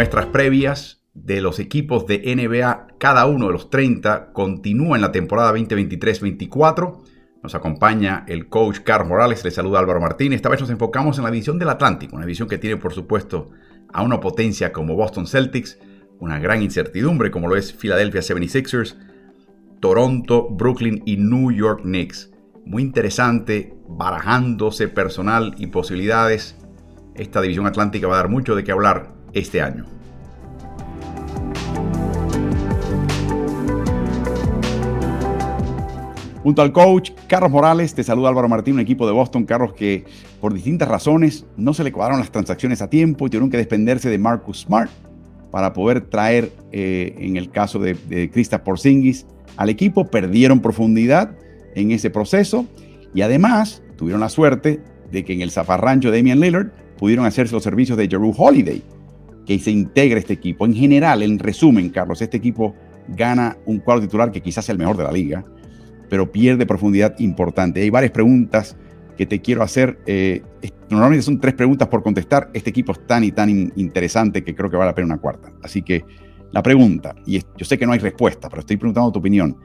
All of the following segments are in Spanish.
Nuestras previas de los equipos de NBA, cada uno de los 30, continúa en la temporada 2023-24. Nos acompaña el coach Carlos Morales, le saluda Álvaro Martínez. Esta vez nos enfocamos en la división del Atlántico, una división que tiene por supuesto a una potencia como Boston Celtics, una gran incertidumbre como lo es Philadelphia 76ers, Toronto, Brooklyn y New York Knicks. Muy interesante, barajándose personal y posibilidades. Esta división atlántica va a dar mucho de qué hablar este año. Junto al coach Carlos Morales, te saluda Álvaro Martín, un equipo de Boston, Carlos, que por distintas razones no se le cuadraron las transacciones a tiempo y tuvieron que despenderse de Marcus Smart para poder traer, eh, en el caso de, de Kristaps Porzingis, al equipo. Perdieron profundidad en ese proceso y además tuvieron la suerte de que en el zafarrancho de Damian Lillard pudieron hacerse los servicios de Jeru Holiday, que se integra este equipo. En general, en resumen, Carlos, este equipo gana un cuadro titular que quizás sea el mejor de la liga pero pierde profundidad importante. Hay varias preguntas que te quiero hacer. Eh, normalmente son tres preguntas por contestar. Este equipo es tan y tan interesante que creo que vale la pena una cuarta. Así que la pregunta, y yo sé que no hay respuesta, pero estoy preguntando tu opinión.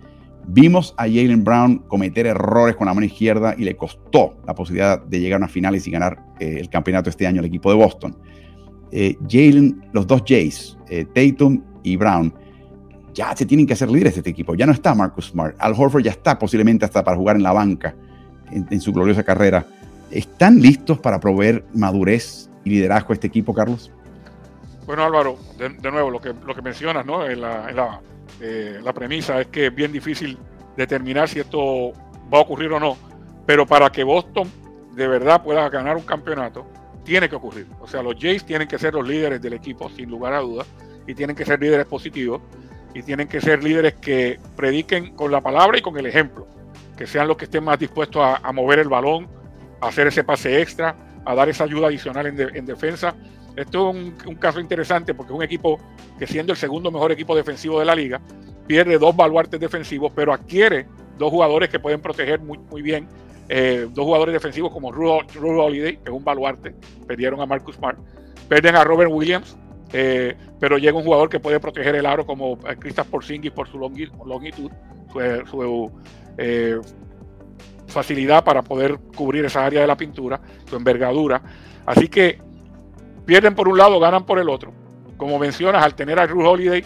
Vimos a Jalen Brown cometer errores con la mano izquierda y le costó la posibilidad de llegar a unas finales y ganar eh, el campeonato este año al equipo de Boston. Eh, Jalen, los dos Jays, Tatum y Brown, ya se tienen que hacer líderes de este equipo. Ya no está Marcus Smart. Al Horford ya está posiblemente hasta para jugar en la banca en, su gloriosa carrera. ¿Están listos para proveer madurez y liderazgo a este equipo, Carlos? Bueno, Álvaro, de, nuevo, lo que, lo que mencionas, ¿no? En la, eh, la, premisa es que es bien difícil determinar si esto va a ocurrir o no. Pero para que Boston de verdad pueda ganar un campeonato, tiene que ocurrir. O sea, los Jays tienen que ser los líderes del equipo, sin lugar a dudas, y tienen que ser líderes positivos y tienen que ser líderes que prediquen con la palabra y con el ejemplo, que sean los que estén más dispuestos a, mover el balón, a hacer ese pase extra, a dar esa ayuda adicional en, defensa. Esto es un, caso interesante porque es un equipo que siendo el segundo mejor equipo defensivo de la liga, pierde dos baluartes defensivos, pero adquiere dos jugadores que pueden proteger muy, muy bien, eh, dos jugadores defensivos como Rudy Holiday, que es un baluarte, perdieron a Marcus Smart, pierden a Robert Williams, eh, pero llega un jugador que puede proteger el aro como Kristaps Porzingis por su longitud, su, eh, facilidad para poder cubrir esa área de la pintura, su envergadura. Así que pierden por un lado, ganan por el otro. Como mencionas, al tener a Drew Holiday,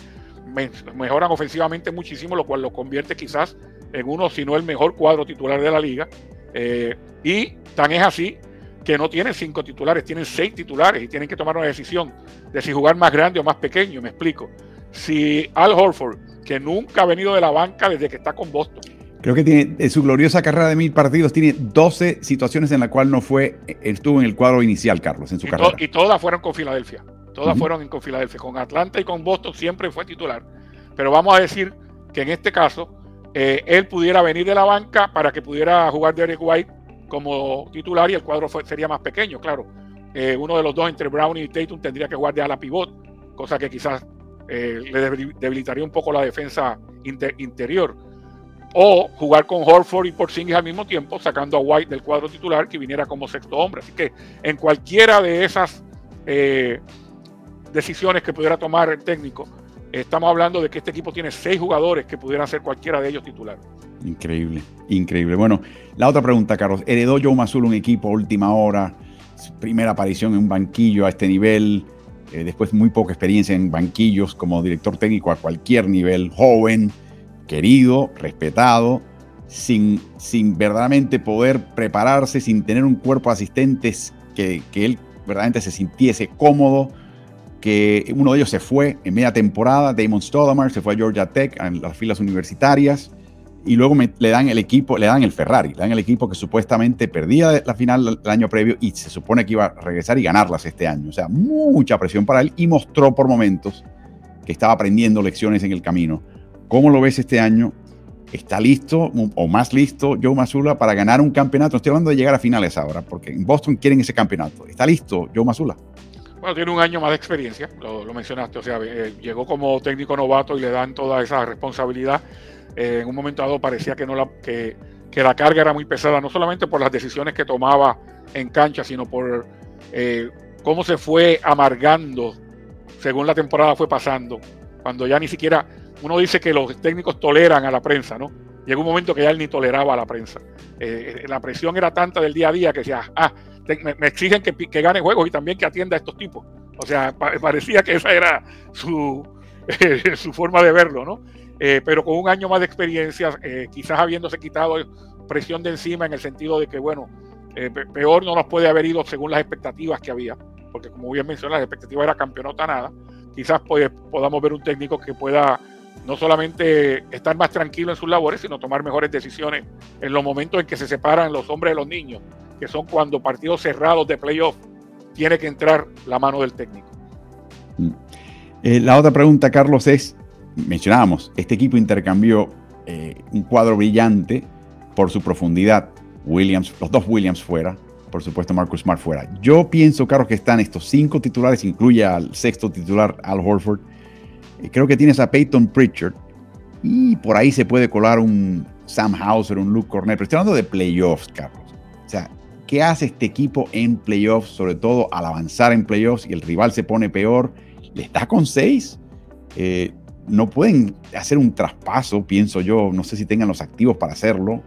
mejoran ofensivamente muchísimo, lo cual lo convierte quizás en uno, si no el mejor cuadro titular de la liga. Eh, y tan es así que no tienen cinco titulares, tienen seis titulares y tienen que tomar una decisión de si jugar más grande o más pequeño, me explico. Si Al Horford, que nunca ha venido de la banca desde que está con Boston. Creo que tiene, en su gloriosa carrera de mil partidos, tiene 12 situaciones en las cuales no fue, estuvo en el cuadro inicial, Carlos, en su carrera. y todas fueron con Filadelfia. Todas fueron con Filadelfia. Con Atlanta y con Boston siempre fue titular. Pero vamos a decir que en este caso, eh, él pudiera venir de la banca para que pudiera jugar Derek White como titular y el cuadro sería más pequeño, claro. Eh, uno de los dos entre Brown y Tatum tendría que jugar de ala pivot, cosa que quizás eh, le debilitaría un poco la defensa interior. O jugar con Horford y Porzingis al mismo tiempo, sacando a White del cuadro titular que viniera como sexto hombre. Así que en cualquiera de esas decisiones que pudiera tomar el técnico, estamos hablando de que este equipo tiene seis jugadores que pudieran ser cualquiera de ellos titular. Increíble, increíble. Bueno, la otra pregunta, Carlos. ¿Heredó Joe Mazul un equipo última hora? Primera aparición en un banquillo a este nivel. Eh, después muy poca experiencia en banquillos como director técnico a cualquier nivel. Joven, querido, respetado, sin, sin verdaderamente poder prepararse, sin tener un cuerpo de asistentes que, que él verdaderamente se sintiese cómodo que uno de ellos se fue en media temporada, Damon Stoudemire se fue a Georgia Tech, en las filas universitarias, y luego le dan el equipo, le dan el Ferrari, le dan el equipo que supuestamente perdía la final el año previo y se supone que iba a regresar y ganarlas este año. O sea, mucha presión para él y mostró por momentos que estaba aprendiendo lecciones en el camino. ¿Cómo lo ves este año? ¿Está listo o más listo Joe Mazula para ganar un campeonato? estoy hablando de llegar a finales ahora, porque en Boston quieren ese campeonato. ¿Está listo Joe Mazula? Bueno, tiene un año más de experiencia, lo, mencionaste, o sea, eh, llegó como técnico novato y le dan toda esa responsabilidad. Eh, en un momento dado parecía que, no la, que, la carga era muy pesada, no solamente por las decisiones que tomaba en cancha, sino por eh, cómo se fue amargando según la temporada fue pasando, cuando ya ni siquiera uno dice que los técnicos toleran a la prensa, ¿no? Llegó un momento que ya él ni toleraba a la prensa. La presión era tanta del día a día que decía, ah, me, exigen que, gane juegos y también que atienda a estos tipos. O sea, parecía que esa era su, su forma de verlo, ¿no? Eh, pero con un año más de experiencia, eh, quizás habiéndose quitado presión de encima en el sentido de que, bueno, peor no nos puede haber ido según las expectativas que había, porque como bien mencioné, las expectativas era campeonota nada. Quizás pues, podamos ver un técnico que pueda no solamente estar más tranquilo en sus labores, sino tomar mejores decisiones en los momentos en que se separan los hombres de los niños, que son cuando partidos cerrados de playoff tiene que entrar la mano del técnico. Mm. Eh, la otra pregunta, Carlos, es, mencionábamos, este equipo intercambió eh, un cuadro brillante por su profundidad. Williams, los dos Williams fuera, por supuesto Marcus Smart fuera. Yo pienso, Carlos, que están estos cinco titulares, incluye al sexto titular, Al Horford, creo que tienes a Peyton Pritchard y por ahí se puede colar un Sam Hauser, un Luke Cornell, pero estoy hablando de playoffs, Carlos. O sea, ¿qué hace este equipo en playoffs, sobre todo al avanzar en playoffs y el rival se pone peor? ¿Le está con seis? Eh, no pueden hacer un traspaso, pienso yo, no sé si tengan los activos para hacerlo,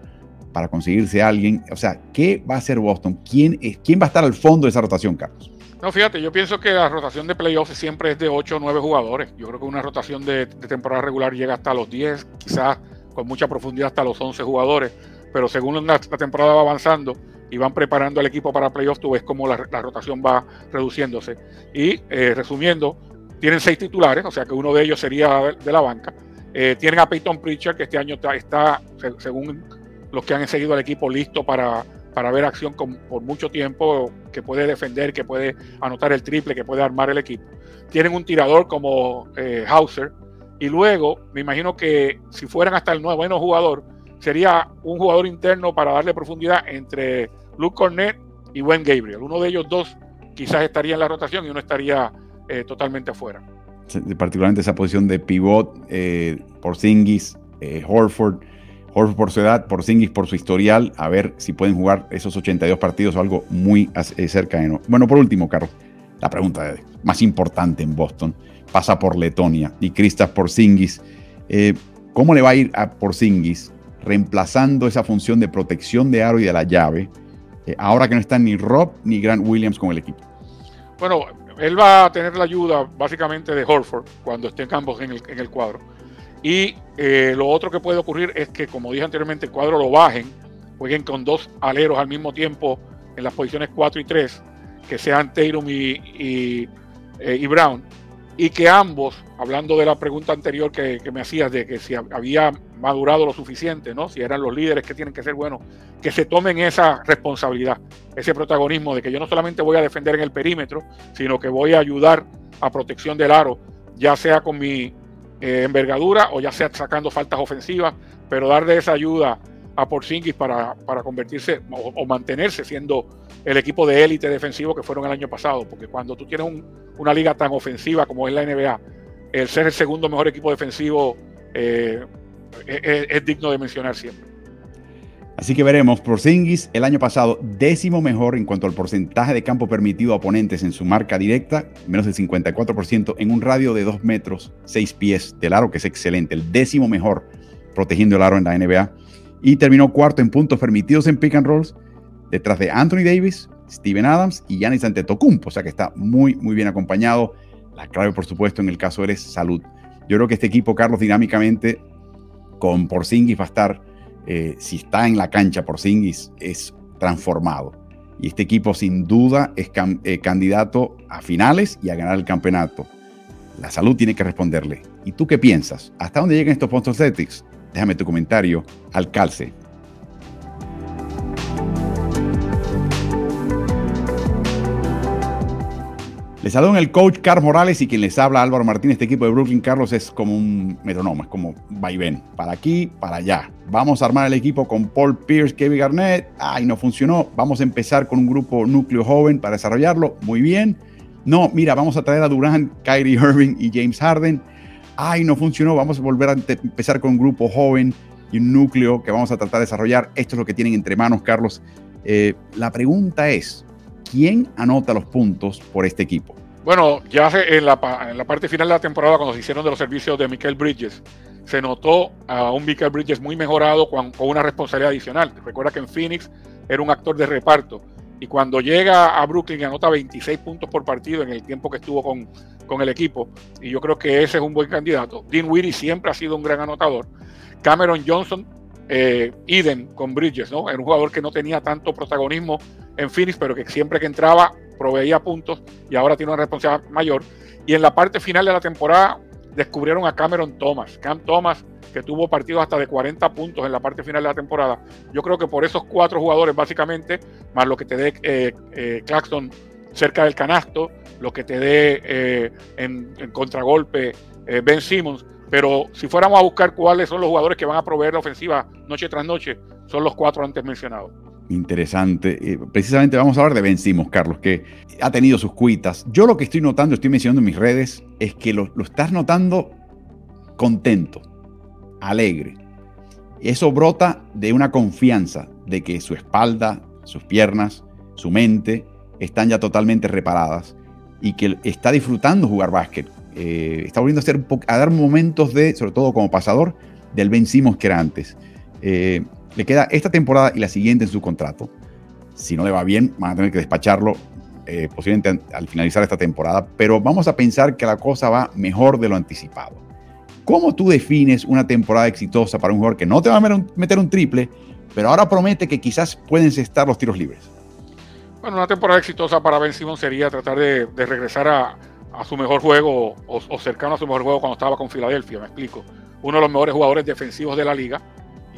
para conseguirse a alguien. O sea, ¿qué va a hacer Boston? ¿Quién, ¿Quién va a estar al fondo de esa rotación, Carlos? No, fíjate, yo pienso que la rotación de playoffs siempre es de 8 o 9 jugadores. Yo creo que una rotación de, temporada regular llega hasta los 10, quizás con mucha profundidad hasta los 11 jugadores. Pero según la, temporada va avanzando y van preparando al equipo para playoffs, tú ves cómo la, rotación va reduciéndose. Y eh, resumiendo, tienen seis titulares, o sea que uno de ellos sería de, la banca. Eh, tienen a Peyton Pritchard, que este año está, según los que han seguido al equipo, listo para para ver acción por mucho tiempo, que puede defender, que puede anotar el triple, que puede armar el equipo. Tienen un tirador como eh, Hauser, y luego me imagino que si fueran hasta el nuevo jugador, sería un jugador interno para darle profundidad entre Luke Cornet y Wayne Gabriel. Uno de ellos dos quizás estaría en la rotación y uno estaría eh, totalmente afuera. Particularmente esa posición de pivot, eh, por Zingis, eh, Horford Horford por su edad, por Singis por su historial, a ver si pueden jugar esos 82 partidos o algo muy eh, cercano. Bueno, por último, Carlos, la pregunta más importante en Boston pasa por Letonia y Kristaps Porzingis. Eh, ¿Cómo le va a ir a Porzingis reemplazando esa función de protección de aro y de la llave, eh, ahora que no están ni Rob ni Grant Williams con el equipo? Bueno, él va a tener la ayuda básicamente de Horford cuando estén ambos en el, en el cuadro. Y eh, lo otro que puede ocurrir es que, como dije anteriormente, el cuadro lo bajen, jueguen con dos aleros al mismo tiempo en las posiciones 4 y 3, que sean Tatum eh, y, Brown, y que ambos, hablando de la pregunta anterior que, me hacías de que si había madurado lo suficiente, ¿no? si eran los líderes que tienen que ser buenos, que se tomen esa responsabilidad, ese protagonismo de que yo no solamente voy a defender en el perímetro, sino que voy a ayudar a protección del aro, ya sea con mi eh, envergadura o ya sea sacando faltas ofensivas, pero darle esa ayuda a Porzingis para, para convertirse o, mantenerse siendo el equipo de élite defensivo que fueron el año pasado, porque cuando tú tienes una liga tan ofensiva como es la NBA, el ser el segundo mejor equipo defensivo eh, es digno de mencionar siempre. Así que veremos, Porzingis el año pasado décimo mejor en cuanto al porcentaje de campo permitido a oponentes en su marca directa, menos del 54% en un radio de 2 metros 6 pies del aro, que es excelente, el décimo mejor protegiendo el aro en la NBA. Y terminó cuarto en puntos permitidos en pick and rolls, detrás de Anthony Davis, Steven Adams y Giannis Antetokounmpo, o sea que está muy, muy bien acompañado. La clave, por supuesto, en el caso eres salud. Yo creo que este equipo, Carlos, dinámicamente con Porzingis va a estar eh, si está en la cancha por Singis, es transformado. Y este equipo sin duda es eh, candidato a finales y a ganar el campeonato. La salud tiene que responderle. ¿Y tú qué piensas? ¿Hasta dónde llegan estos Boston Celtics? Déjame tu comentario al calce Les saludan el coach Carlos Morales y quien les habla Álvaro Martínez. Este equipo de Brooklyn, Carlos, es como un metrónomo, es como vaivén. Para aquí, para allá. Vamos a armar el equipo con Paul Pierce, Kevin Garnett. Ay, no funcionó. Vamos a empezar con un grupo núcleo joven para desarrollarlo. Muy bien. No, mira, vamos a traer a Durant, Kyrie Irving y James Harden. Ay, no funcionó. Vamos a volver a empezar con un grupo joven y un núcleo que vamos a tratar de desarrollar. Esto es lo que tienen entre manos, Carlos. Eh, la pregunta es, ¿quién anota los puntos por este equipo? Bueno, ya en la, parte final de la temporada, cuando se hicieron de los servicios de Michael Bridges, se notó a un Michael Bridges muy mejorado con, una responsabilidad adicional. Recuerda que en Phoenix era un actor de reparto y cuando llega a Brooklyn anota 26 puntos por partido en el tiempo que estuvo con, con el equipo y yo creo que ese es un buen candidato. Dean Weary siempre ha sido un gran anotador. Cameron Johnson, eh, Eden con Bridges, ¿no? Era un jugador que no tenía tanto protagonismo en Phoenix, pero que siempre que entraba proveía puntos y ahora tiene una responsabilidad mayor. Y en la parte final de la temporada descubrieron a Cameron Thomas. Cam Thomas, que tuvo partidos hasta de 40 puntos en la parte final de la temporada. Yo creo que por esos cuatro jugadores, básicamente, más lo que te dé eh, eh, Claxton cerca del canasto, lo que te dé eh, en, en, contragolpe Ben Simmons. Pero si fuéramos a buscar cuáles son los jugadores que van a proveer la ofensiva noche tras noche, son los cuatro antes mencionados interesante. Eh, precisamente vamos a hablar de Ben Simmons, Carlos, que ha tenido sus cuitas. Yo lo que estoy notando, estoy mencionando en mis redes, es que lo, estás notando contento, alegre. Eso brota de una confianza de que su espalda, sus piernas, su mente están ya totalmente reparadas y que está disfrutando jugar básquet. Eh, está volviendo a, hacer, a dar momentos de, sobre todo como pasador, del Ben Simmons que era antes. Eh, le queda esta temporada y la siguiente en su contrato. Si no le va bien, van a tener que despacharlo eh, posiblemente al finalizar esta temporada, pero vamos a pensar que la cosa va mejor de lo anticipado. ¿Cómo tú defines una temporada exitosa para un jugador que no te va a meter un triple, pero ahora promete que quizás pueden estar los tiros libres? Bueno, una temporada exitosa para Ben Simon sería tratar de, regresar a, su mejor juego o, o, cercano a su mejor juego cuando estaba con Filadelfia, me explico. Uno de los mejores jugadores defensivos de la liga,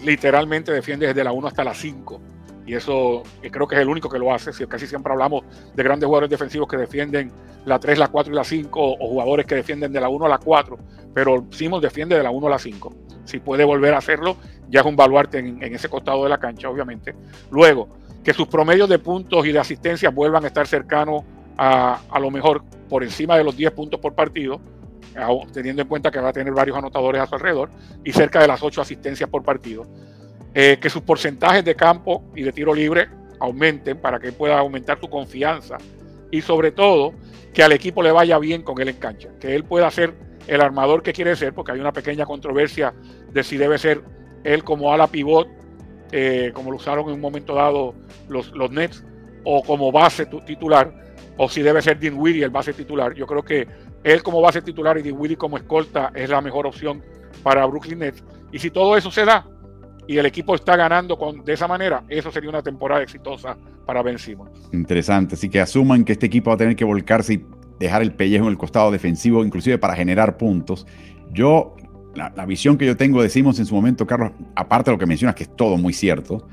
literalmente defiende desde la 1 hasta la 5. Y eso creo que es el único que lo hace. Casi siempre hablamos de grandes jugadores defensivos que defienden la 3, la 4 y la 5, o jugadores que defienden de la 1 a la 4. Pero Simons defiende de la 1 a la 5. Si puede volver a hacerlo, ya es un baluarte en, ese costado de la cancha, obviamente. Luego, que sus promedios de puntos y de asistencia vuelvan a estar cercanos a, a lo mejor por encima de los 10 puntos por partido teniendo en cuenta que va a tener varios anotadores a su alrededor y cerca de las ocho asistencias por partido. Eh, que sus porcentajes de campo y de tiro libre aumenten para que pueda aumentar su confianza y sobre todo que al equipo le vaya bien con él en cancha, que él pueda ser el armador que quiere ser, porque hay una pequeña controversia de si debe ser él como ala pivot, eh, como lo usaron en un momento dado los, Nets, o como base titular, o si debe ser Dean Weary el base titular. Yo creo que él como base titular y Dean Weary como escolta es la mejor opción para Brooklyn Nets. Y si todo eso se da y el equipo está ganando con, de esa manera, eso sería una temporada exitosa para Ben Simmons. Interesante, así que asuman que este equipo va a tener que volcarse y dejar el pellejo en el costado defensivo, inclusive para generar puntos. Yo, la, visión que yo tengo de Simmons en su momento, Carlos, aparte de lo que mencionas, que es todo muy cierto,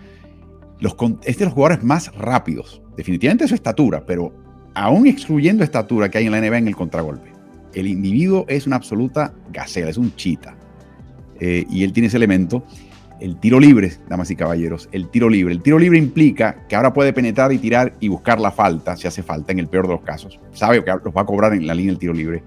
los, es de los jugadores más rápidos. Definitivamente su estatura, pero aún excluyendo estatura que hay en la NBA en el contragolpe, el individuo es una absoluta gacela, es un chita. Eh, y él tiene ese elemento. El tiro libre, damas y caballeros, el tiro libre. El tiro libre implica que ahora puede penetrar y tirar y buscar la falta, si hace falta, en el peor de los casos. Sabe que los va a cobrar en la línea del tiro libre.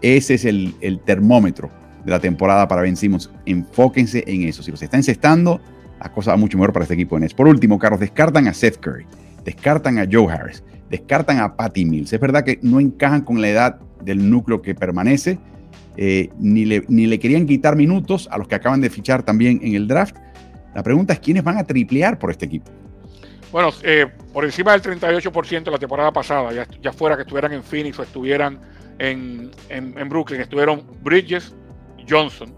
Ese es el, termómetro de la temporada para Ben Simmons. Enfóquense en eso. Si los está encestando, la cosa va mucho mejor para este equipo de Nets. Por último, Carlos, descartan a Seth Curry, descartan a Joe Harris, descartan a Patty Mills. Es verdad que no encajan con la edad del núcleo que permanece, eh, ni, le, ni le querían quitar minutos a los que acaban de fichar también en el draft. La pregunta es, ¿quiénes van a triplear por este equipo? Bueno, eh, por encima del 38% la temporada pasada, ya, fuera que estuvieran en Phoenix o estuvieran en, en, Brooklyn, estuvieron Bridges, Johnson.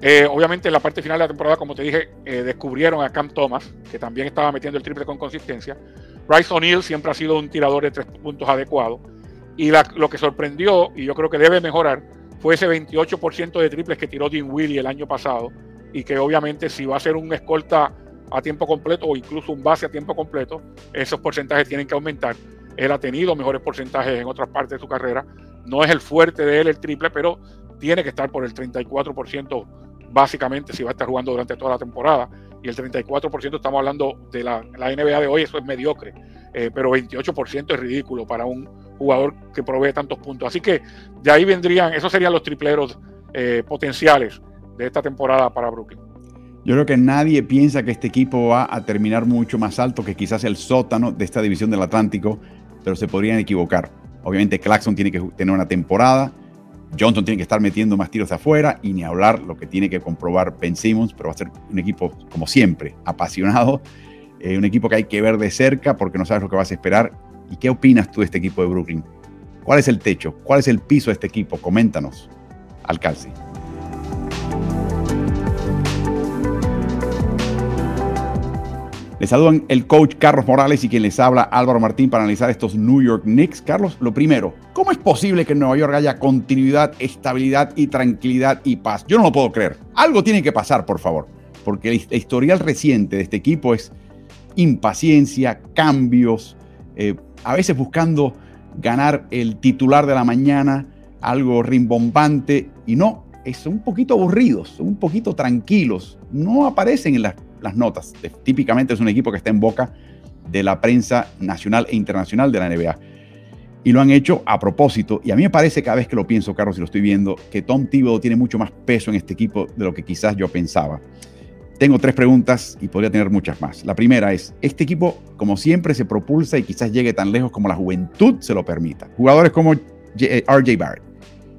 Eh, obviamente en la parte final de la temporada, como te dije, descubrieron a Cam Thomas, que también estaba metiendo el triple con consistencia. Bryce O'Neill siempre ha sido un tirador de tres puntos adecuado. Y lo que sorprendió, y yo creo que debe mejorar, fue ese 28% de triples que tiró Dean Willy el año pasado. Y que obviamente si va a ser un escolta a tiempo completo o incluso un base a tiempo completo, esos porcentajes tienen que aumentar. Él ha tenido mejores porcentajes en otras partes de su carrera. No es el fuerte de él el triple, pero tiene que estar por el 34% básicamente si va a estar jugando durante toda la temporada y el 34% estamos hablando de la, NBA de hoy, eso es mediocre, eh, pero 28% es ridículo para un jugador que provee tantos puntos. Así que de ahí vendrían, esos serían los tripleros eh, potenciales de esta temporada para Brooklyn. Yo creo que nadie piensa que este equipo va a terminar mucho más alto que quizás el sótano de esta división del Atlántico, pero se podrían equivocar. Obviamente Claxon tiene que tener una temporada. Johnson tiene que estar metiendo más tiros de afuera y ni hablar lo que tiene que comprobar Ben Simmons, pero va a ser un equipo, como siempre, apasionado, eh, un equipo que hay que ver de cerca porque no sabes lo que vas a esperar. ¿Y qué opinas tú de este equipo de Brooklyn? ¿Cuál es el techo? ¿Cuál es el piso de este equipo? Coméntanos. Alcalce. Les saludan el coach Carlos Morales y quien les habla Álvaro Martín para analizar estos New York Knicks. Carlos, lo primero, ¿cómo es posible que en Nueva York haya continuidad, estabilidad y tranquilidad y paz? Yo no lo puedo creer. Algo tiene que pasar, por favor, porque el historial reciente de este equipo es impaciencia, cambios, eh, a veces buscando ganar el titular de la mañana, algo rimbombante, y no, son un poquito aburridos, son un poquito tranquilos, no aparecen en las las notas. Típicamente es un equipo que está en boca de la prensa nacional e internacional de la NBA. Y lo han hecho a propósito. Y a mí me parece cada vez que lo pienso, Carlos, y lo estoy viendo, que Tom Thibodeau tiene mucho más peso en este equipo de lo que quizás yo pensaba. Tengo tres preguntas y podría tener muchas más. La primera es, este equipo, como siempre, se propulsa y quizás llegue tan lejos como la juventud se lo permita. Jugadores como eh, RJ Barrett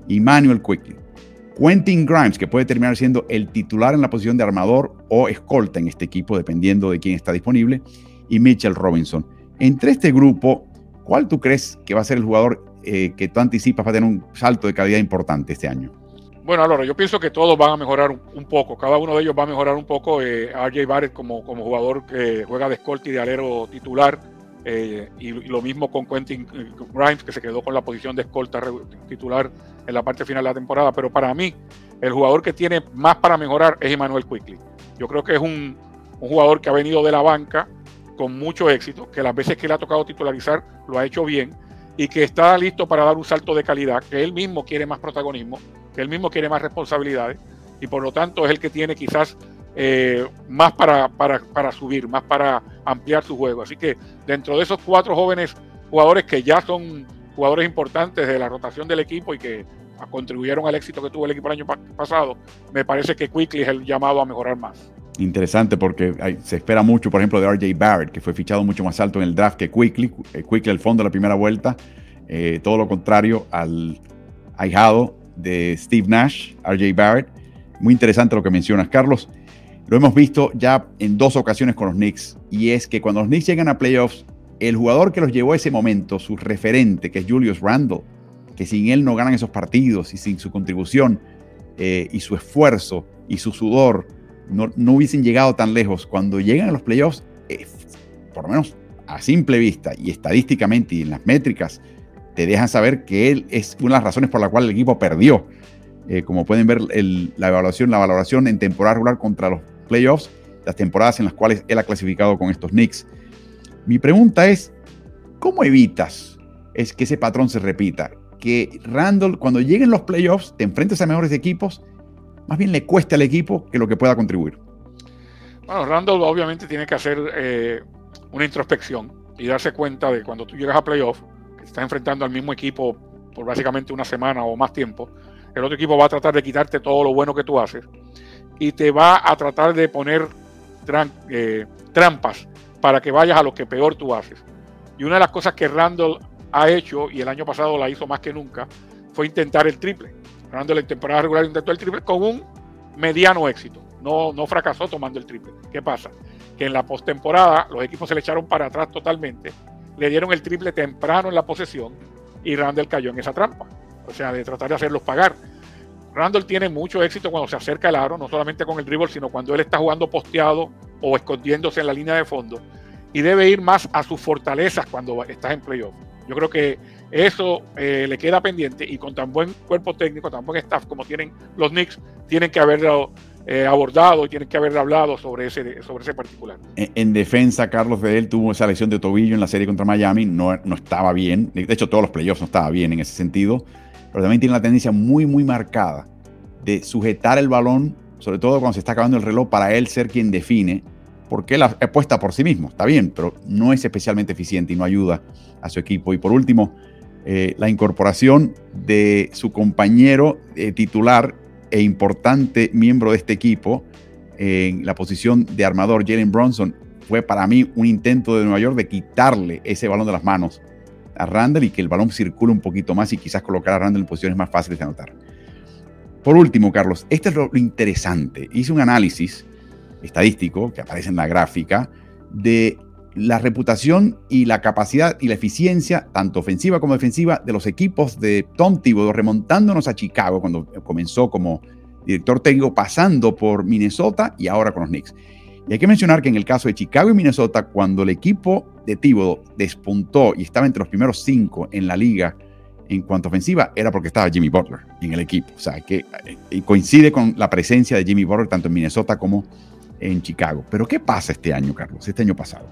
y Manuel Quickly Quentin Grimes, que puede terminar siendo el titular en la posición de armador o escolta en este equipo, dependiendo de quién está disponible, y Mitchell Robinson. Entre este grupo, ¿cuál tú crees que va a ser el jugador eh, que tú anticipas va a tener un salto de calidad importante este año? Bueno, Álvaro, yo pienso que todos van a mejorar un, poco. Cada uno de ellos va a mejorar un poco. Eh, RJ Barrett como, como jugador que juega de escolta y de alero titular. Eh, y, lo mismo con Quentin Grimes, que se quedó con la posición de escolta titular en la parte final de la temporada. Pero para mí, el jugador que tiene más para mejorar es Emmanuel Quickly. Yo creo que es un, jugador que ha venido de la banca con mucho éxito, que las veces que le ha tocado titularizar lo ha hecho bien y que está listo para dar un salto de calidad, que él mismo quiere más protagonismo, que él mismo quiere más responsabilidades y por lo tanto es el que tiene quizás eh, más para, para, para, subir, más para ampliar su juego. Así que dentro de esos cuatro jóvenes jugadores que ya son jugadores importantes de la rotación del equipo y que contribuyeron al éxito que tuvo el equipo el año pasado, me parece que Quickly es el llamado a mejorar más. Interesante porque se espera mucho, por ejemplo, de RJ Barrett, que fue fichado mucho más alto en el draft que Quickly. Eh, Quickly el fondo de la primera vuelta, eh, todo lo contrario al ahijado de Steve Nash, RJ Barrett. Muy interesante lo que mencionas, Carlos. Lo hemos visto ya en dos ocasiones con los Knicks, y es que cuando los Knicks llegan a playoffs, el jugador que los llevó a ese momento, su referente, que es Julius Randle, que sin él no ganan esos partidos y sin su contribución eh, y su esfuerzo y su sudor, no, hubiesen llegado tan lejos. Cuando llegan a los playoffs, eh, por lo menos a simple vista y estadísticamente y en las métricas, te dejan saber que él es una de las razones por la cual el equipo perdió. Eh, como pueden ver, la evaluación, la valoración en temporada regular contra los playoffs, las temporadas en las cuales él ha clasificado con estos Knicks. Mi pregunta es, ¿cómo evitas es que ese patrón se repita? Que Randall, cuando lleguen los playoffs, te enfrentes a mejores equipos, más bien le cueste al equipo que lo que pueda contribuir. Bueno, Randall obviamente tiene que hacer eh, una introspección y darse cuenta de cuando tú llegas a playoffs, que estás enfrentando al mismo equipo por básicamente una semana o más tiempo, el otro equipo va a tratar de quitarte todo lo bueno que tú haces y te va a tratar de poner eh, trampas para que vayas a lo que peor tú haces. Y una de las cosas que Randall ha hecho, y el año pasado la hizo más que nunca, fue intentar el triple. Randall en temporada regular intentó el triple con un mediano éxito. No, no fracasó tomando el triple. ¿Qué pasa? Que en la postemporada los equipos se le echaron para atrás totalmente, le dieron el triple temprano en la posesión y Randall cayó en esa trampa. O sea, de tratar de hacerlos pagar. Randall tiene mucho éxito cuando se acerca al aro, no solamente con el dribble, sino cuando él está jugando posteado o escondiéndose en la línea de fondo. Y debe ir más a sus fortalezas cuando estás en playoff. Yo creo que eso eh, le queda pendiente y con tan buen cuerpo técnico, tan buen staff como tienen los Knicks, tienen que haberlo eh, abordado y tienen que haber hablado sobre ese, sobre ese particular. En, defensa, Carlos de él tuvo esa lesión de tobillo en la serie contra Miami, no, no estaba bien. De hecho, todos los playoffs no estaba bien en ese sentido pero también tiene una tendencia muy, muy marcada de sujetar el balón, sobre todo cuando se está acabando el reloj, para él ser quien define, porque él apuesta por sí mismo, está bien, pero no es especialmente eficiente y no ayuda a su equipo. Y por último, eh, la incorporación de su compañero eh, titular e importante miembro de este equipo en la posición de armador, Jalen Bronson, fue para mí un intento de Nueva York de quitarle ese balón de las manos a Randall y que el balón circule un poquito más y quizás colocar a Randall en posiciones más fáciles de anotar. Por último, Carlos, este es lo interesante. Hice un análisis estadístico que aparece en la gráfica de la reputación y la capacidad y la eficiencia, tanto ofensiva como defensiva, de los equipos de Tom Thibodeau, remontándonos a Chicago cuando comenzó como director técnico, pasando por Minnesota y ahora con los Knicks. Y hay que mencionar que en el caso de Chicago y Minnesota, cuando el equipo de Thibodeau despuntó y estaba entre los primeros cinco en la liga en cuanto a ofensiva, era porque estaba Jimmy Butler en el equipo. O sea, que eh, coincide con la presencia de Jimmy Butler tanto en Minnesota como en Chicago. Pero ¿qué pasa este año, Carlos? Este año pasado.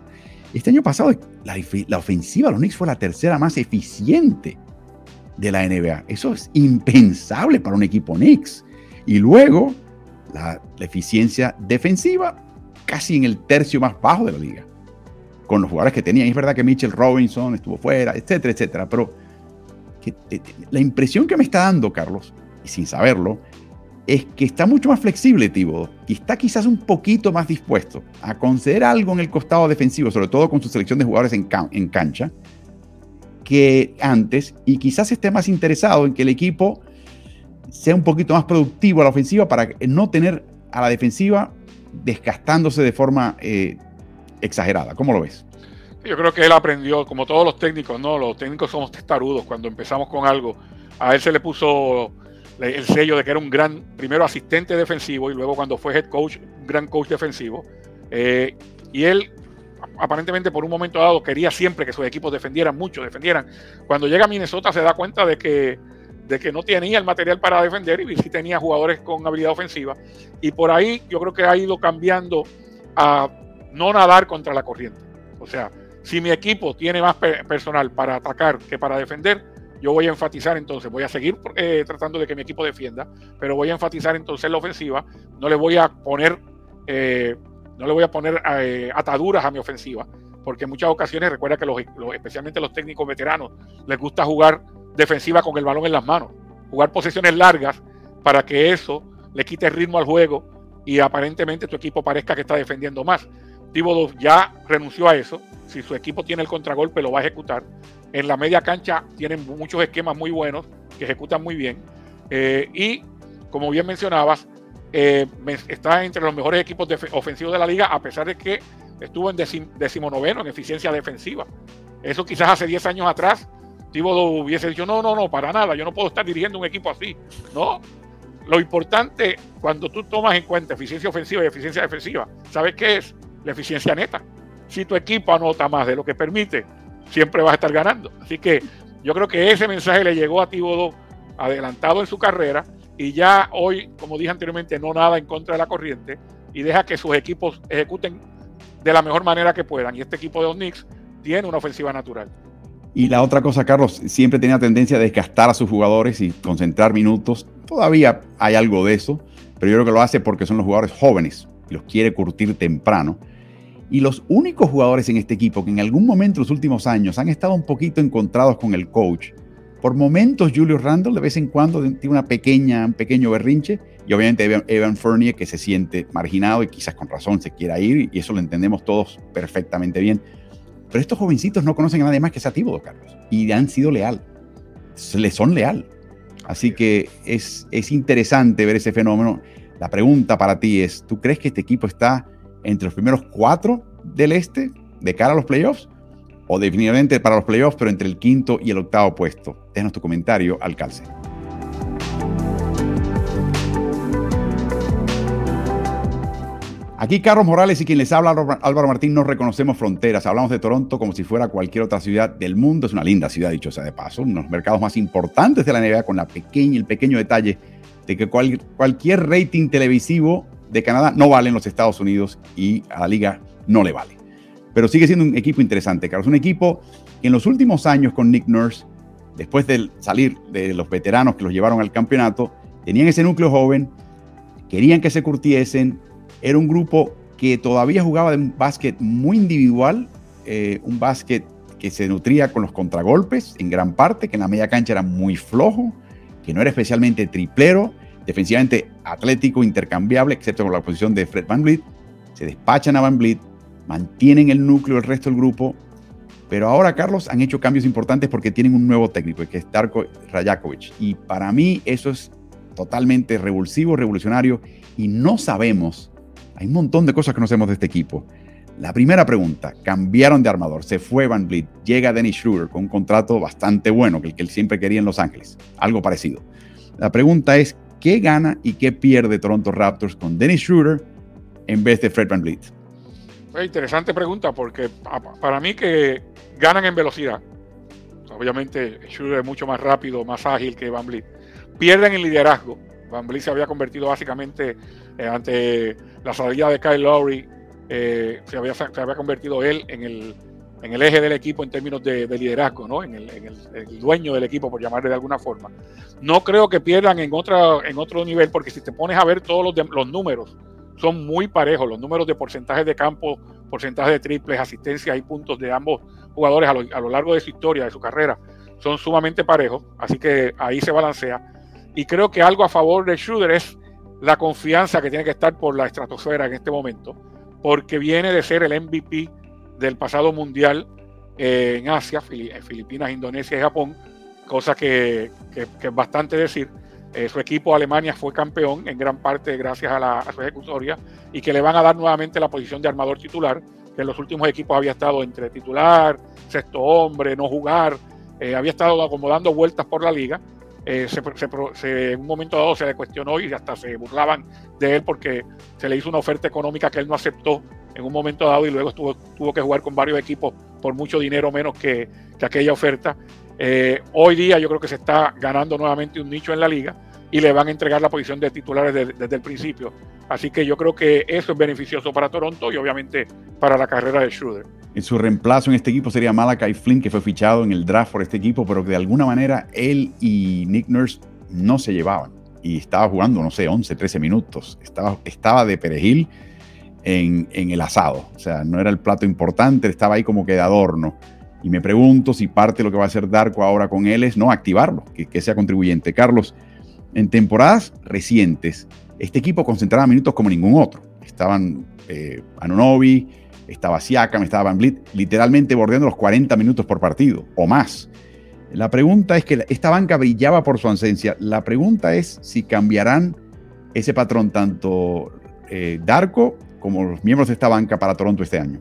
Este año pasado la, ofensiva de los Knicks fue la tercera más eficiente de la NBA. Eso es impensable para un equipo Knicks. Y luego la, eficiencia defensiva casi en el tercio más bajo de la liga. Con los jugadores que tenían. Es verdad que Mitchell Robinson estuvo fuera, etcétera, etcétera. Pero eh, la impresión que me está dando, Carlos, y sin saberlo, es que está mucho más flexible Thibodeau y está quizás un poquito más dispuesto a conceder algo en el costado defensivo, sobre todo con su selección de jugadores en, en cancha, que antes y quizás esté más interesado en que el equipo sea un poquito más productivo a la ofensiva para no tener a la defensiva desgastándose de forma eh, exagerada. ¿Cómo lo ves? Yo creo que él aprendió, como todos los técnicos, ¿no? Los técnicos somos testarudos. Cuando empezamos con algo, a él se le puso el sello de que era un gran, primero asistente defensivo y luego cuando fue head coach, un gran coach defensivo. Eh, y él aparentemente por un momento dado quería siempre que sus equipos defendieran mucho, defendieran. Cuando llega a Minnesota se da cuenta de que, de que no tenía el material para defender y sí tenía jugadores con habilidad ofensiva. Y por ahí yo creo que ha ido cambiando a no nadar contra la corriente. O sea, si mi equipo tiene más personal para atacar que para defender, yo voy a enfatizar entonces, voy a seguir eh, tratando de que mi equipo defienda, pero voy a enfatizar entonces la ofensiva, no le voy a poner, eh, no le voy a poner eh, ataduras a mi ofensiva, porque en muchas ocasiones recuerda que los, especialmente los técnicos veteranos les gusta jugar defensiva con el balón en las manos, jugar posesiones largas para que eso le quite ritmo al juego y aparentemente tu equipo parezca que está defendiendo más. Thibodeau ya renunció a eso. Si su equipo tiene el contragolpe, lo va a ejecutar. En la media cancha tienen muchos esquemas muy buenos que ejecutan muy bien. Eh, y como bien mencionabas, eh, está entre los mejores equipos ofensivos de la liga, a pesar de que estuvo en decimonoveno en eficiencia defensiva. Eso quizás hace 10 años atrás, Thibodeau hubiese dicho, no, no, no, para nada, yo no puedo estar dirigiendo un equipo así. No, lo importante cuando tú tomas en cuenta eficiencia ofensiva y eficiencia defensiva, ¿sabes qué es? La eficiencia neta. Si tu equipo anota más de lo que permite, siempre vas a estar ganando. Así que yo creo que ese mensaje le llegó a Tibodo adelantado en su carrera y ya hoy, como dije anteriormente, no nada en contra de la corriente y deja que sus equipos ejecuten de la mejor manera que puedan. Y este equipo de los Knicks tiene una ofensiva natural. Y la otra cosa, Carlos, siempre tenía tendencia a desgastar a sus jugadores y concentrar minutos. Todavía hay algo de eso, pero yo creo que lo hace porque son los jugadores jóvenes y los quiere curtir temprano. Y los únicos jugadores en este equipo que en algún momento en los últimos años han estado un poquito encontrados con el coach. Por momentos, Julius Randle de vez en cuando tiene una pequeña, un pequeño berrinche. Y obviamente Evan Fournier que se siente marginado y quizás con razón se quiera ir. Y eso lo entendemos todos perfectamente bien. Pero estos jovencitos no conocen a nadie más que a Tíbodo, Carlos. Y han sido leal. Le son leal. Así que es, es interesante ver ese fenómeno. La pregunta para ti es, ¿tú crees que este equipo está entre los primeros cuatro del este de cara a los playoffs o definitivamente para los playoffs, pero entre el quinto y el octavo puesto. Déjanos tu comentario al calce. Aquí Carlos Morales y quien les habla Álvaro Martín, no reconocemos fronteras. Hablamos de Toronto como si fuera cualquier otra ciudad del mundo. Es una linda ciudad, dicho sea de paso, uno de los mercados más importantes de la NBA con la pequeña, el pequeño detalle de que cualquier rating televisivo de Canadá no vale en los Estados Unidos y a la liga no le vale. Pero sigue siendo un equipo interesante, Carlos. Un equipo que en los últimos años con Nick Nurse, después de salir de los veteranos que los llevaron al campeonato, tenían ese núcleo joven, querían que se curtiesen. Era un grupo que todavía jugaba de un básquet muy individual, eh, un básquet que se nutría con los contragolpes en gran parte, que en la media cancha era muy flojo, que no era especialmente triplero, defensivamente atlético, intercambiable, excepto con la posición de Fred Van Vliet. Se despachan a Van Vliet, mantienen el núcleo, el resto del grupo, Pero ahora, Carlos, han hecho cambios importantes porque tienen un nuevo técnico, que es Darko Rajakovic. Y para mí eso es totalmente revulsivo, revolucionario. Y no sabemos, hay un montón de cosas que no sabemos de este equipo. La primera pregunta, cambiaron de armador, se fue Van Vliet, llega Dennis Schroeder con un contrato bastante bueno, que el que él siempre quería en Los Ángeles, algo parecido. La pregunta es, ¿qué gana y qué pierde Toronto Raptors con Dennis Schroeder en vez de Fred Van Vliet? interesante pregunta porque para mí que ganan en velocidad. Obviamente Schroeder es mucho más rápido, más ágil que Van Vliet. Pierden en liderazgo. Van Vliet se había convertido básicamente eh, ante la salida de Kyle Lowry eh, se, había, se, había, convertido él en el, en el, eje del equipo en términos de, liderazgo, ¿no? en, el, dueño del equipo, por llamarle de alguna forma. No creo que pierdan en, otra, en otro nivel, porque si te pones a ver todos los, los números, son muy parejos, los números de porcentajes de campo, porcentaje de triples, asistencias y puntos de ambos jugadores a lo, a lo largo de su historia, de su carrera, son sumamente parejos, así que ahí se balancea. Y creo que algo a favor de Schroeder es la confianza que tiene que estar por la estratosfera en este momento porque viene de ser el MVP del pasado mundial eh, en Asia, Filipinas, Indonesia y Japón, cosa que, es bastante decir. Eh, su equipo Alemania fue campeón en gran parte gracias a, la, su ejecutoria y que le van a dar nuevamente la posición de armador titular, que en los últimos equipos había estado entre titular, sexto hombre, no jugar, eh, había estado acomodando vueltas por la liga eh, se, en un momento dado se le cuestionó y hasta se burlaban de él porque se le hizo una oferta económica que él no aceptó en un momento dado y luego estuvo, tuvo que jugar con varios equipos por mucho dinero menos que, aquella oferta. Eh, hoy día yo creo que se está ganando nuevamente un nicho en la liga y le van a entregar la posición de titulares desde el principio. Así que yo creo que eso es beneficioso para Toronto y obviamente para la carrera de Schroeder. En su reemplazo en este equipo sería Malakai Flynn, que fue fichado en el draft por este equipo, pero que de alguna manera él y Nick Nurse no se llevaban. Y estaba jugando, no sé, 11, 13 minutos. Estaba, estaba de perejil en, el asado. O sea, no era el plato importante, estaba ahí como que de adorno. Y me pregunto si parte de lo que va a hacer Darko ahora con él es no activarlo, que, sea contribuyente. Carlos, en temporadas recientes, este equipo concentraba minutos como ningún otro. Estaban eh, Anunobi, estaba Siakam, estaba Van Vliet, literalmente bordeando los 40 minutos por partido o más. La pregunta es que esta banca brillaba por su ausencia. La pregunta es si cambiarán ese patrón tanto eh, Darko como los miembros de esta banca para Toronto este año.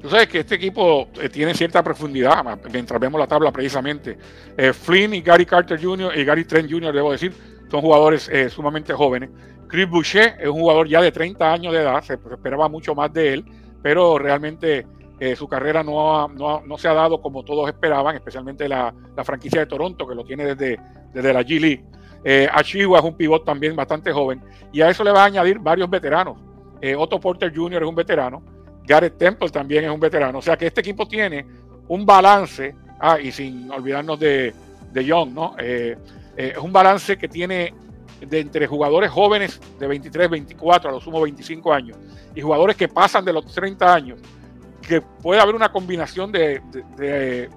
Tú sabes que este equipo eh, tiene cierta profundidad, mientras vemos la tabla precisamente. Eh, Flynn y Gary Carter Jr. y Gary Trent Jr., debo decir, son jugadores sumamente jóvenes. Chris Boucher es un jugador ya de 30 años de edad, se esperaba mucho más de él pero realmente eh, su carrera no, no, se ha dado como todos esperaban, especialmente la, franquicia de Toronto, que lo tiene desde, desde la G League. Eh, Achiwa es un pivot también bastante joven, y a eso le va a añadir varios veteranos. Eh, Otto Porter Jr. es un veterano, Garrett Temple también es un veterano, o sea que este equipo tiene un balance, ah, y sin olvidarnos de, de Young, ¿no? Eh, es un balance que tiene de entre jugadores jóvenes de 23, 24, a lo sumo 25 años, y jugadores que pasan de los 30 años, que puede haber una combinación de,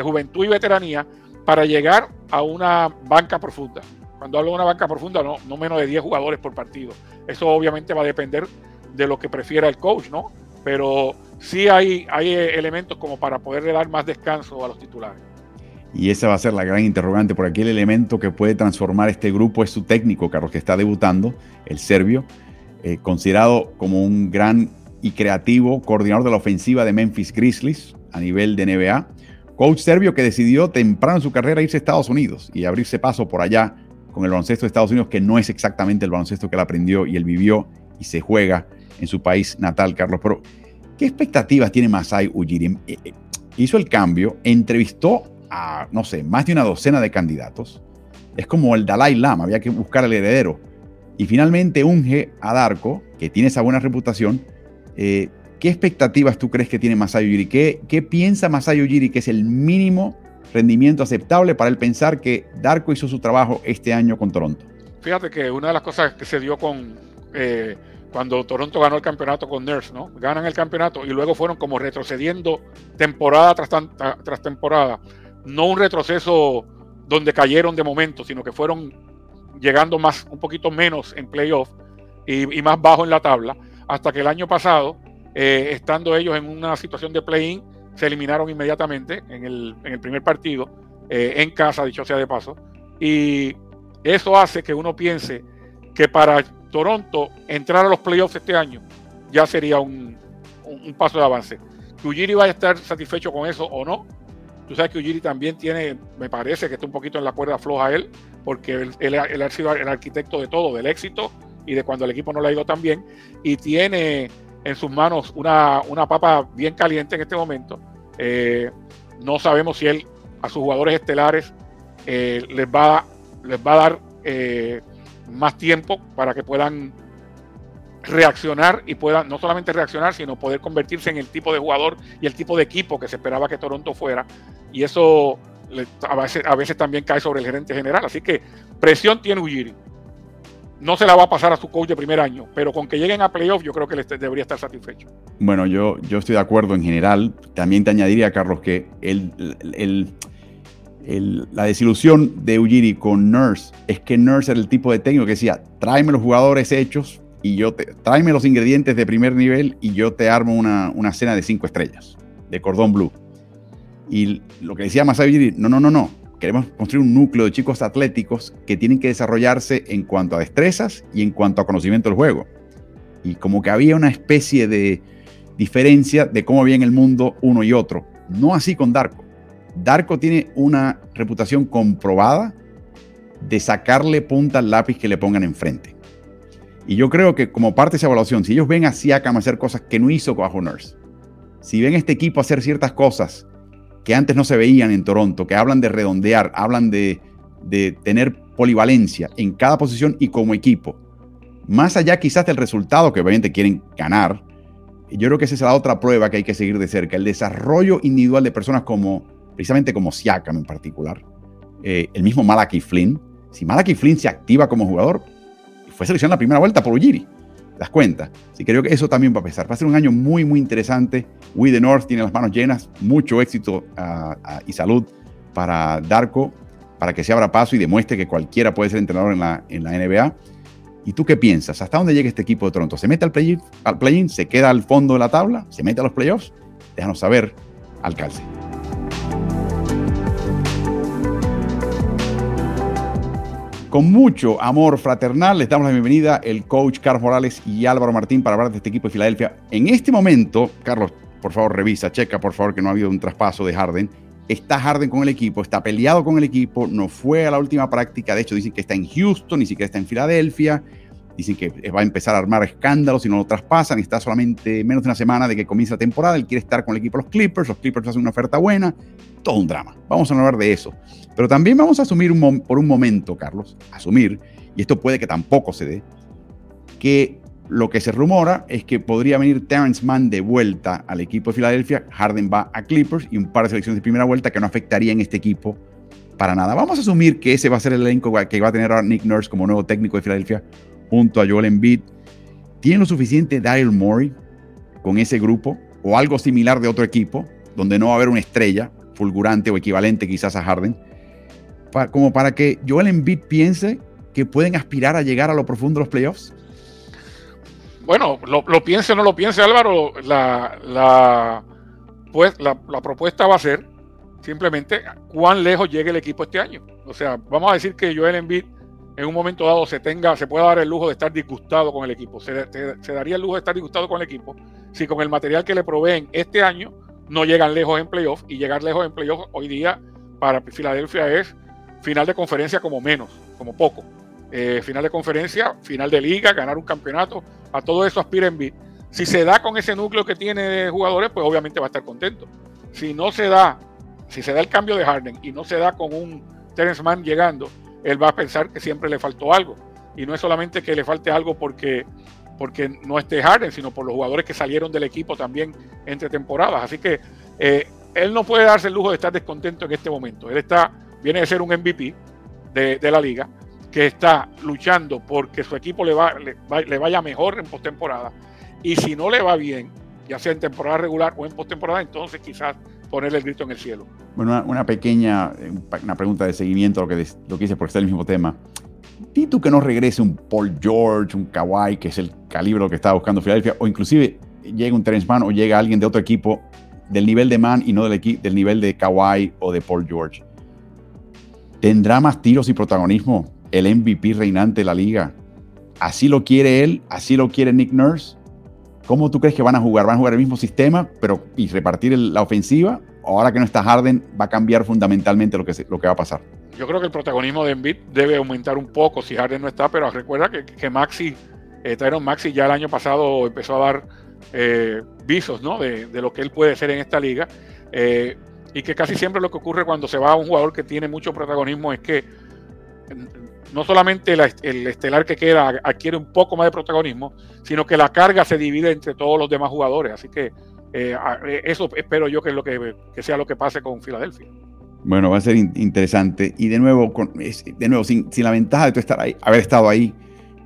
juventud y veteranía para llegar a una banca profunda. Cuando hablo de una banca profunda, no, no menos de 10 jugadores por partido. Eso obviamente va a depender de lo que prefiera el coach, ¿no? Pero sí hay, hay elementos como para poderle dar más descanso a los titulares. Y esa va a ser la gran interrogante, por aquí el elemento que puede transformar este grupo es su técnico, Carlos, que está debutando, el serbio, eh, considerado como un gran y creativo coordinador de la ofensiva de Memphis Grizzlies a nivel de NBA. Coach serbio que decidió temprano en su carrera irse a Estados Unidos y abrirse paso por allá con el baloncesto de Estados Unidos, que no es exactamente el baloncesto que él aprendió y él vivió y se juega en su país natal, Carlos. Pero, ¿qué expectativas tiene Masai Ujiri? Eh, eh, hizo el cambio, entrevistó a, no sé, más de una docena de candidatos. Es como el Dalai Lama, había que buscar al heredero. Y finalmente unge a Darko, que tiene esa buena reputación. Eh, ¿Qué expectativas tú crees que tiene Masayo Ujiri? ¿Qué, ¿Qué piensa Masayo Ujiri que es el mínimo rendimiento aceptable para él pensar que Darko hizo su trabajo este año con Toronto? Fíjate que una de las cosas que se dio con eh, cuando Toronto ganó el campeonato con Nurse, ¿no? Ganan el campeonato y luego fueron como retrocediendo temporada tras, tras temporada no un retroceso donde cayeron de momento, sino que fueron llegando más, un poquito menos en playoff y, más bajo en la tabla, hasta que el año pasado, eh, estando ellos en una situación de play-in, se eliminaron inmediatamente en el, en el primer partido, eh, en casa, dicho sea de paso. Y eso hace que uno piense que para Toronto entrar a los playoffs este año ya sería un, un, paso de avance. Que Ujiri a estar satisfecho con eso o no. Tú sabes que Ujiri también tiene, me parece que está un poquito en la cuerda floja él, porque él, él ha sido el arquitecto de todo, del éxito y de cuando el equipo no le ha ido tan bien. Y tiene en sus manos una, una papa bien caliente en este momento. Eh, no sabemos si él a sus jugadores estelares eh, les, va, les va a dar eh, más tiempo para que puedan reaccionar y puedan no solamente reaccionar, sino poder convertirse en el tipo de jugador y el tipo de equipo que se esperaba que Toronto fuera. Y eso a veces, a veces también cae sobre el gerente general. Así que presión tiene Ujiri no se la va a pasar a su coach de primer año, pero con que lleguen a playoff yo creo que él debería estar satisfecho. Bueno, yo, yo estoy de acuerdo en general. También te añadiría, Carlos, que el, la desilusión de Ujiri con Nurse es que Nurse era el tipo de técnico que decía, tráeme los jugadores hechos y yo te, tráeme los ingredientes de primer nivel y yo te armo una, una cena de cinco estrellas, de cordón blue. Y lo que decía Masai Ujiri, no, no, no, no, queremos construir un núcleo de chicos atléticos que tienen que desarrollarse en cuanto a destrezas y en cuanto a conocimiento del juego. Y como que había una especie de diferencia de cómo en el mundo uno y otro. No así con Darko. Darko tiene una reputación comprobada de sacarle punta al lápiz que le pongan enfrente. Y yo creo que como parte de esa evaluación, si ellos ven a Siakam hacer cosas que no hizo bajo Nurse, si ven a este equipo hacer ciertas cosas que antes no se veían en Toronto, que hablan de redondear, hablan de, tener polivalencia en cada posición y como equipo. Más allá quizás del resultado que obviamente quieren ganar, yo creo que esa es la otra prueba que hay que seguir de cerca, el desarrollo individual de personas como, precisamente como Siakam en particular, eh, el mismo Malachi Flynn. Si Malachi Flynn se activa como jugador, fue seleccionado en la primera vuelta por Ujiri das cuenta. Así que creo que eso también va a pesar. Va a ser un año muy, muy interesante. We the North tiene las manos llenas. Mucho éxito ah, y salud para Darko, para que se abra paso y demuestre que cualquiera puede ser entrenador en la, en la NBA. ¿Y tú qué piensas? ¿Hasta dónde llega este equipo de Toronto? ¿Se mete al play-in? Play ¿Se queda al fondo de la tabla? ¿Se mete a los playoffs? Déjanos saber, alcalde. Con mucho amor fraternal les damos la bienvenida el coach Carlos Morales y Álvaro Martín para hablar de este equipo de Filadelfia. En este momento, Carlos, por favor revisa, checa por favor que no ha habido un traspaso de Harden. Está Harden con el equipo, está peleado con el equipo, no fue a la última práctica, de hecho dicen que está en Houston, ni siquiera está en Filadelfia. Dicen que va a empezar a armar escándalos si no lo traspasan. Está solamente menos de una semana de que comience la temporada. Él quiere estar con el equipo de los Clippers. Los Clippers hacen una oferta buena. Todo un drama. Vamos a hablar de eso. Pero también vamos a asumir por un momento, Carlos, asumir, y esto puede que tampoco se dé, que lo que se rumora es que podría venir Terrence Mann de vuelta al equipo de Filadelfia. Harden va a Clippers y un par de selecciones de primera vuelta que no afectarían este equipo para nada. Vamos a asumir que ese va a ser el elenco que va a tener a Nick Nurse como nuevo técnico de Filadelfia junto a Joel Embiid. ¿Tiene lo suficiente Daryl Morey con ese grupo o algo similar de otro equipo donde no va a haber una estrella fulgurante o equivalente quizás a Harden? como para que Joel Embiid piense que pueden aspirar a llegar a lo profundo de los playoffs? Bueno, lo, piense o no lo piense Álvaro, la, la, pues, la, la propuesta va a ser simplemente cuán lejos llegue el equipo este año. O sea, vamos a decir que Joel Embiid en un momento dado se tenga, se pueda dar el lujo de estar disgustado con el equipo. Se, daría el lujo de estar disgustado con el equipo si con el material que le proveen este año no llegan lejos en playoff y llegar lejos en playoff hoy día para Filadelfia es final de conferencia como menos, como poco. Eh, final de conferencia, final de liga, ganar un campeonato, a todo eso aspira en Si se da con ese núcleo que tiene de jugadores, pues obviamente va a estar contento. Si no se da, si se da el cambio de Harden y no se da con un Terence Mann llegando, él va a pensar que siempre le faltó algo. Y no es solamente que le falte algo porque, porque no esté Harden, sino por los jugadores que salieron del equipo también entre temporadas. Así que eh, él no puede darse el lujo de estar descontento en este momento. Él está, viene de ser un MVP de, la liga, que está luchando porque su equipo le, va, le, vaya mejor en postemporada. Y si no le va bien, ya sea en temporada regular o en postemporada, entonces quizás ponerle el grito en el cielo. Bueno, una, pequeña una pregunta de seguimiento lo que, lo que dice, porque está el mismo tema. ¿Y tú que no regrese un Paul George, un Kawhi, que es el calibre que estaba buscando Filadelfia, o inclusive llega un Terence Mann o llega alguien de otro equipo del nivel de Man y no del, del nivel de Kawhi o de Paul George. ¿Tendrá más tiros y protagonismo el MVP reinante de la liga? ¿Así lo quiere él? ¿Así lo quiere Nick Nurse? ¿Cómo tú crees que van a jugar? ¿Van a jugar el mismo sistema pero, y repartir la ofensiva? ahora que no está Harden, va a cambiar fundamentalmente lo que, lo que va a pasar. Yo creo que el protagonismo de Embiid debe aumentar un poco si Harden no está, pero recuerda que, que Maxi, eh, Tyron Maxi ya el año pasado empezó a dar eh, visos ¿no? de, lo que él puede ser en esta liga. Eh, y que casi siempre lo que ocurre cuando se va a un jugador que tiene mucho protagonismo es que no solamente el estelar que queda adquiere un poco más de protagonismo, sino que la carga se divide entre todos los demás jugadores. Así que eh, eh, eso espero yo que, es lo que, sea lo que pase con Filadelfia. Bueno, va a ser interesante. Y de nuevo, de nuevo sin, la ventaja de estar ahí, haber estado ahí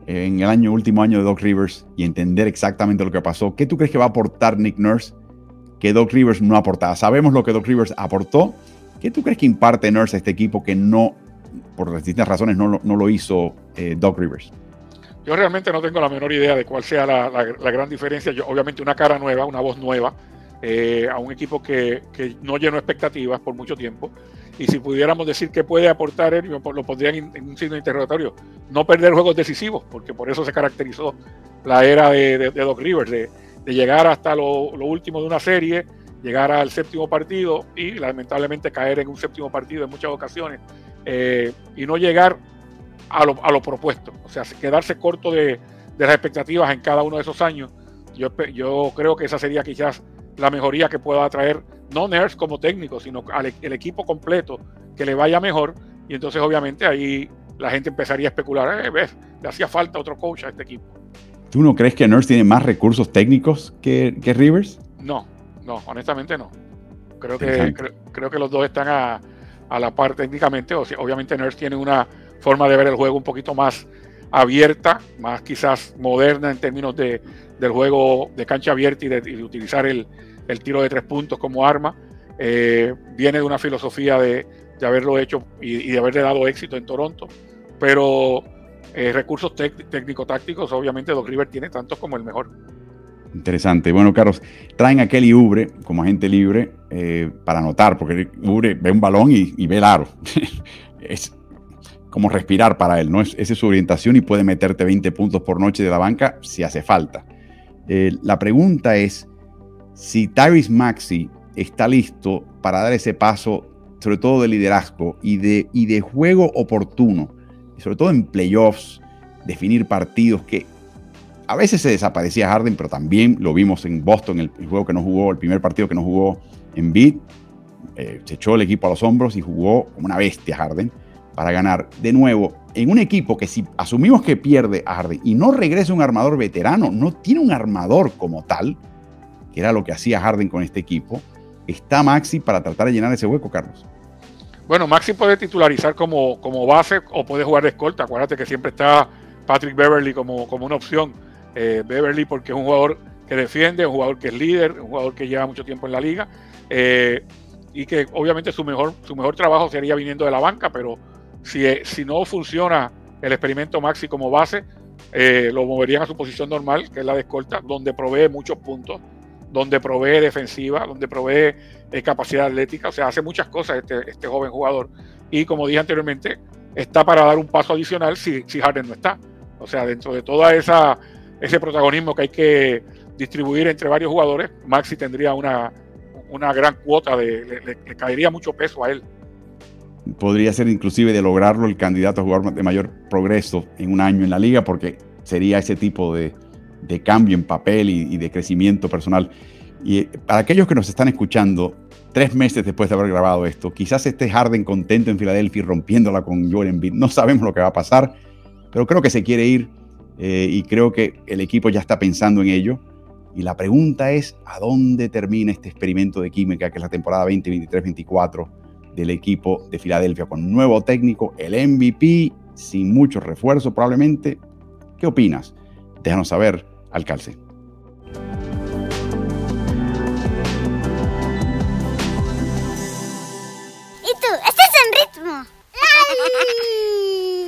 eh, en el año último año de Doc Rivers y entender exactamente lo que pasó, ¿qué tú crees que va a aportar Nick Nurse que Doc Rivers no aportaba? Sabemos lo que Doc Rivers aportó. ¿Qué tú crees que imparte Nurse a este equipo que no, por distintas razones, no, no lo hizo Doc Rivers? Yo realmente no tengo la menor idea de cuál sea la, gran diferencia. Yo, obviamente una cara nueva, una voz nueva, eh, a un equipo que, no llenó expectativas por mucho tiempo. Y si pudiéramos decir qué puede aportar él, lo pondrían en, un signo de interrogatorio. No perder juegos decisivos, porque por eso se caracterizó la era de, Doc Rivers, de, llegar hasta lo, último de una serie, llegar al séptimo partido y lamentablemente caer en un séptimo partido en muchas ocasiones eh, y no llegar a lo, a lo propuesto. O sea, quedarse corto de, de, las expectativas en cada uno de esos años. Yo, yo creo que esa sería quizás la mejoría que pueda traer, no Nurse como técnico, sino al e, el equipo completo que le vaya mejor. Y entonces, obviamente, ahí la gente empezaría a especular, eh, ves, le hacía falta otro coach a este equipo. ¿Tú no crees que Nurse tiene más recursos técnicos que, que Rivers? No, no, honestamente no. Creo que, creo, que los dos están a, a la par técnicamente. Obviamente Nurse tiene una forma de ver el juego un poquito más abierta, más quizás moderna en términos de, del juego de cancha abierta y de, utilizar el, tiro de tres puntos como arma. Eh, viene de una filosofía de, haberlo hecho y, de haberle dado éxito en Toronto, pero eh, recursos técnico-tácticos, obviamente Doc River tiene tantos como el mejor. Interesante. Bueno, Carlos, traen a Kelly Ubre como agente libre eh, para anotar, porque Ubre ve un balón y, ve el aro. es, como respirar para él, ¿no? esa es su orientación y puede meterte 20 puntos por noche de la banca si hace falta. Eh, la pregunta es si Tyrese Maxi está listo para dar ese paso, sobre todo de liderazgo y de, y de juego oportuno, y sobre todo en playoffs, definir partidos que a veces se desaparecía Harden, pero también lo vimos en Boston, el, juego que no jugó, el primer partido que no jugó en Beat, eh, se echó el equipo a los hombros y jugó como una bestia Harden para ganar de nuevo en un equipo que si asumimos que pierde a Harden y no regresa un armador veterano, no tiene un armador como tal, que era lo que hacía Harden con este equipo, está Maxi para tratar de llenar ese hueco, Carlos. Bueno, Maxi puede titularizar como, como base o puede jugar de escolta. Acuérdate que siempre está Patrick Beverly como, como una opción. Eh, Beverly porque es un jugador que defiende, un jugador que es líder, un jugador que lleva mucho tiempo en la liga. Eh, y que obviamente su mejor, su mejor trabajo sería viniendo de la banca, pero eh, si, no funciona el experimento Maxi como base, lo moverían a su posición normal, que es la de escolta, donde provee muchos puntos, donde provee defensiva, donde provee capacidad atlética, o sea, hace muchas cosas este, este, joven jugador. Y como dije anteriormente, está para dar un paso adicional si, si Harden no está. O sea, dentro de toda esa ese protagonismo que hay que distribuir entre varios jugadores, Maxi tendría una, una gran cuota, de, le caería mucho peso a él podría ser inclusive de lograrlo el candidato a jugar de mayor progreso en un año en la liga, porque sería ese tipo de, cambio en papel y, de crecimiento personal. Y eh, para aquellos que nos están escuchando, tres meses después de haber grabado esto, quizás esté Harden contento en Filadelfia y rompiéndola con Joel Embiid. No sabemos lo que va a pasar, pero creo que se quiere ir eh, y creo que el equipo ya está pensando en ello. Y la pregunta es, ¿a dónde termina este experimento de química que es la temporada 2023-24? del equipo de Filadelfia con nuevo técnico, el MVP, sin mucho refuerzo probablemente. ¿Qué opinas? Déjanos saber al calce. ¿Y tú? ¿Estás en ritmo?